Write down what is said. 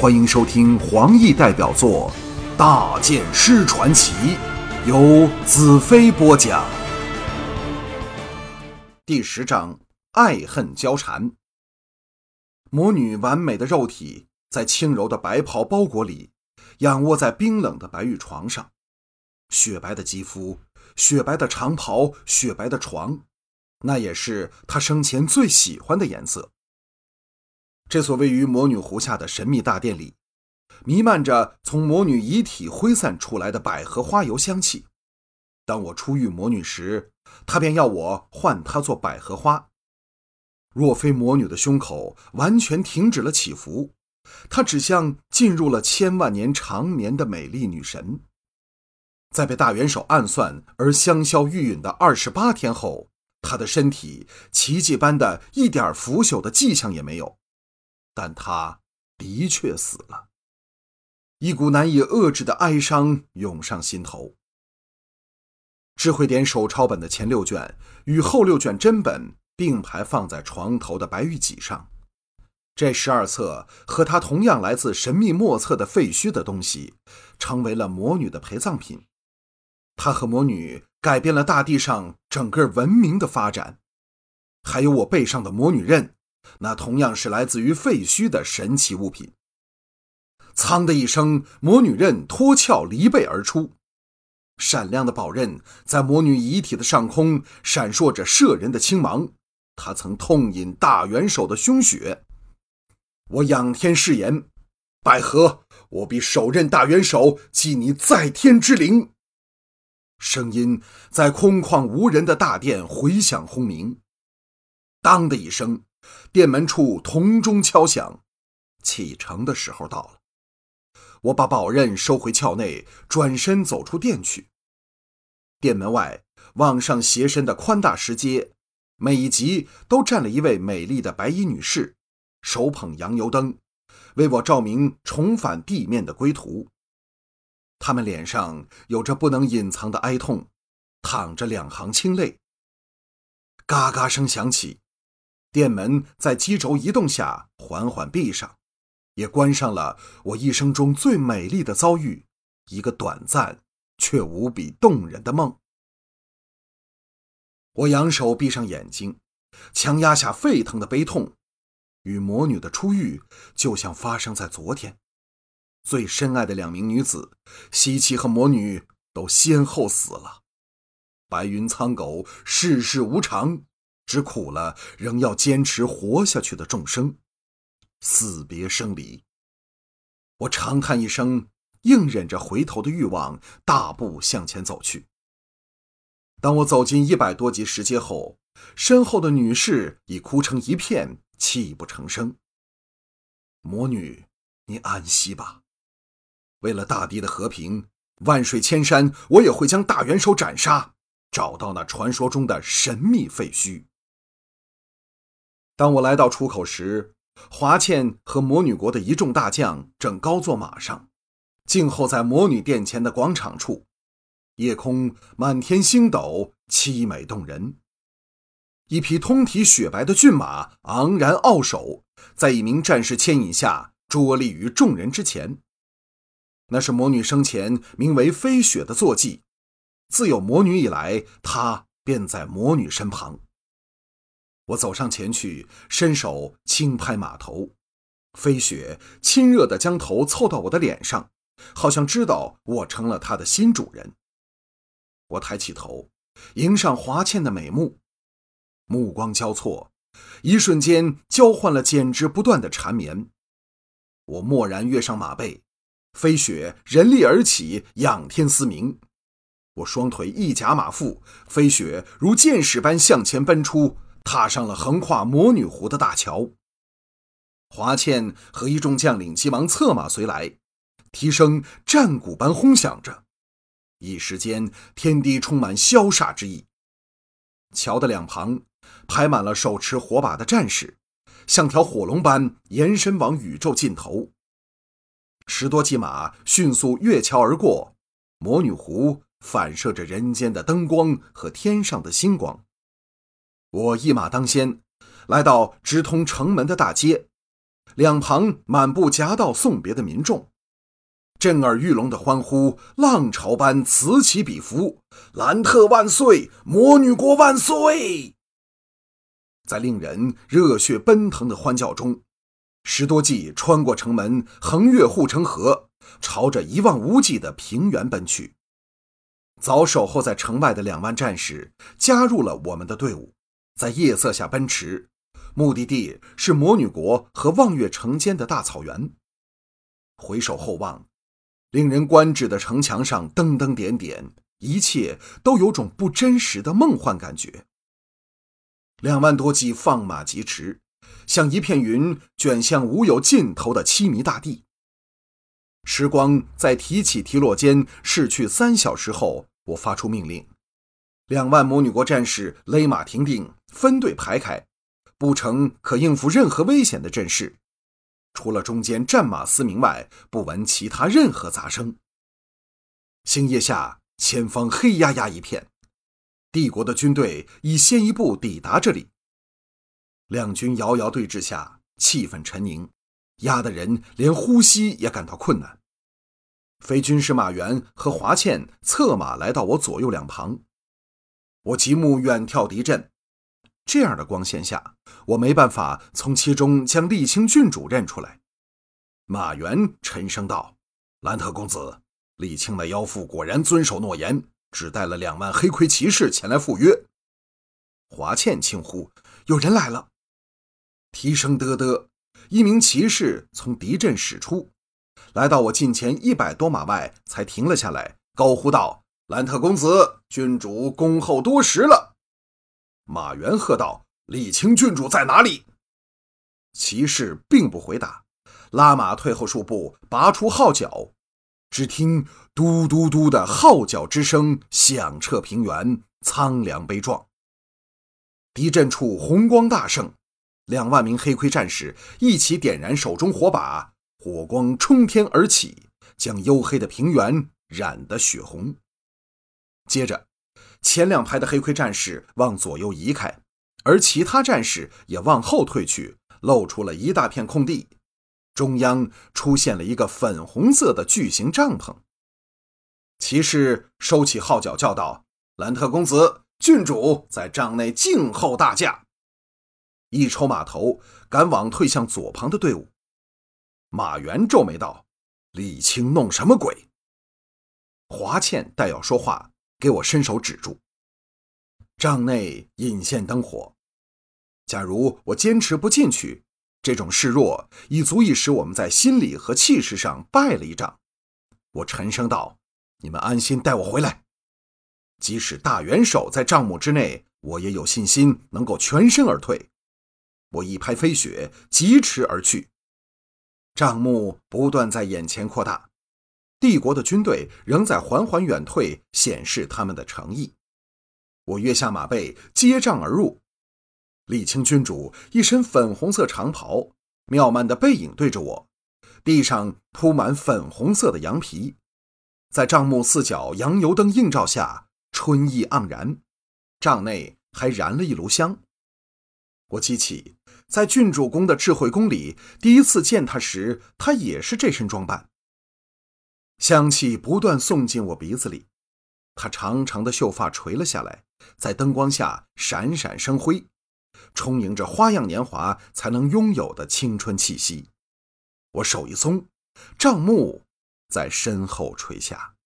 欢迎收听黄奕代表作《大剑师传奇》，由子飞播讲。第十章：爱恨交缠。魔女完美的肉体在轻柔的白袍包裹里，仰卧在冰冷的白玉床上，雪白的肌肤，雪白的长袍，雪白的床，那也是她生前最喜欢的颜色。这所位于魔女湖下的神秘大殿里，弥漫着从魔女遗体挥散出来的百合花油香气。当我初遇魔女时，她便要我唤她做百合花。若非魔女的胸口完全停止了起伏，她只像进入了千万年长眠的美丽女神。在被大元首暗算而香消玉殒的二十八天后，她的身体奇迹般的一点腐朽的迹象也没有。但他的确死了，一股难以遏制的哀伤涌上心头。智慧点手抄本的前六卷与后六卷真本并排放在床头的白玉几上，这十二册和他同样来自神秘莫测的废墟的东西，成为了魔女的陪葬品。他和魔女改变了大地上整个文明的发展，还有我背上的魔女刃。那同样是来自于废墟的神奇物品。噌的一声，魔女刃脱壳离背而出，闪亮的宝刃在魔女遗体的上空闪烁着摄人的青芒。他曾痛饮大元首的凶血。我仰天誓言，百合，我必手刃大元首，祭你在天之灵。声音在空旷无人的大殿回响轰鸣。当的一声。殿门处铜钟敲响，启程的时候到了。我把宝刃收回鞘内，转身走出殿去。殿门外往上斜伸的宽大石阶，每一级都站了一位美丽的白衣女士，手捧洋油灯，为我照明重返地面的归途。他们脸上有着不能隐藏的哀痛，淌着两行清泪。嘎嘎声响起。殿门在机轴移动下缓缓闭上，也关上了我一生中最美丽的遭遇，一个短暂却无比动人的梦。我扬手闭上眼睛，强压下沸腾的悲痛。与魔女的初遇就像发生在昨天，最深爱的两名女子，西岐和魔女都先后死了。白云苍狗，世事无常。只苦了仍要坚持活下去的众生，死别生离。我长叹一声，硬忍着回头的欲望，大步向前走去。当我走进一百多级石阶后，身后的女士已哭成一片，泣不成声。魔女，你安息吧。为了大地的和平，万水千山，我也会将大元首斩杀，找到那传说中的神秘废墟。当我来到出口时，华倩和魔女国的一众大将正高坐马上，静候在魔女殿前的广场处。夜空满天星斗，凄美动人。一匹通体雪白的骏马昂然傲首，在一名战士牵引下伫立于众人之前。那是魔女生前名为飞雪的坐骑，自有魔女以来，她便在魔女身旁。我走上前去，伸手轻拍马头，飞雪亲热地将头凑到我的脸上，好像知道我成了他的新主人。我抬起头，迎上华倩的美目，目光交错，一瞬间交换了简直不断的缠绵。我蓦然跃上马背，飞雪人立而起，仰天嘶鸣。我双腿一夹马腹，飞雪如箭矢般向前奔出。踏上了横跨魔女湖的大桥，华倩和一众将领急忙策马随来，蹄声战鼓般轰响着，一时间天地充满萧煞之意。桥的两旁排满了手持火把的战士，像条火龙般延伸往宇宙尽头。十多骑马迅速越桥而过，魔女湖反射着人间的灯光和天上的星光。我一马当先，来到直通城门的大街，两旁满布夹道送别的民众，震耳欲聋的欢呼，浪潮般此起彼伏。兰特万岁，魔女国万岁！在令人热血奔腾的欢叫中，十多骑穿过城门，横越护城河，朝着一望无际的平原奔去。早守候在城外的两万战士加入了我们的队伍，在夜色下奔驰，目的地是魔女国和望月城间的大草原。回首后望，令人观止的城墙上灯灯点点，一切都有种不真实的梦幻感觉。两万多骑放马疾驰，像一片云卷向无有尽头的凄迷大地。时光在提起提落间逝去三小时后，我发出命令：两万魔女国战士勒马停定，分队排开，布成可应付任何危险的阵势。除了中间战马嘶鸣外，不闻其他任何杂声。星夜下，前方黑压压一片。帝国的军队已先一步抵达这里。两军遥遥对峙下，气氛沉凝，压得人连呼吸也感到困难。非军师马原和华倩策马来到我左右两旁，我极目远眺敌阵。这样的光线下，我没办法从其中将沥青郡主认出来。马原沉声道：“兰特公子，沥青的妖妇果然遵守诺言。”只带了两万黑盔骑士前来赴约。华倩轻呼：“有人来了！”蹄声嘚嘚，一名骑士从敌阵驶出，来到我近前一百多码外，才停了下来，高呼道：“兰特公子，郡主恭候多时了。”马原喝道：“沥青郡主在哪里？”骑士并不回答，拉马退后数步，拔出号角。只听“嘟嘟嘟”的号角之声响彻平原，苍凉悲壮。敌阵处红光大盛，两万名黑盔战士一起点燃手中火把，火光冲天而起，将黝黑的平原染得血红。接着，前两排的黑盔战士往左右移开，而其他战士也往后退去，露出了一大片空地。中央出现了一个粉红色的巨型帐篷。骑士收起号角，叫道：“兰特公子，郡主在帐内静候大驾。”一抽马头，赶往退向左旁的队伍。马原皱眉道：“李青弄什么鬼？”华倩待要说话，给我伸手止住。帐内引线灯火，假如我坚持不进去。这种示弱已足以使我们在心理和气势上败了一仗。我沉声道：“你们安心带我回来，即使大元首在帐幕之内，我也有信心能够全身而退。”我一拍飞雪，疾驰而去。帐幕不断在眼前扩大，帝国的军队仍在缓缓远退，显示他们的诚意。我跃下马背，接帐而入。沥青君主一身粉红色长袍，妙曼的背影对着我，地上铺满粉红色的羊皮，在帐幕四角羊油灯映照下，春意盎然。帐内还燃了一炉香。我记起在郡主宫的智慧宫里，第一次见他时，他也是这身装扮。香气不断送进我鼻子里，他长长的秀发垂了下来，在灯光下闪闪生辉。充盈着花样年华才能拥有的青春气息，我手一松，帐幕在身后垂下。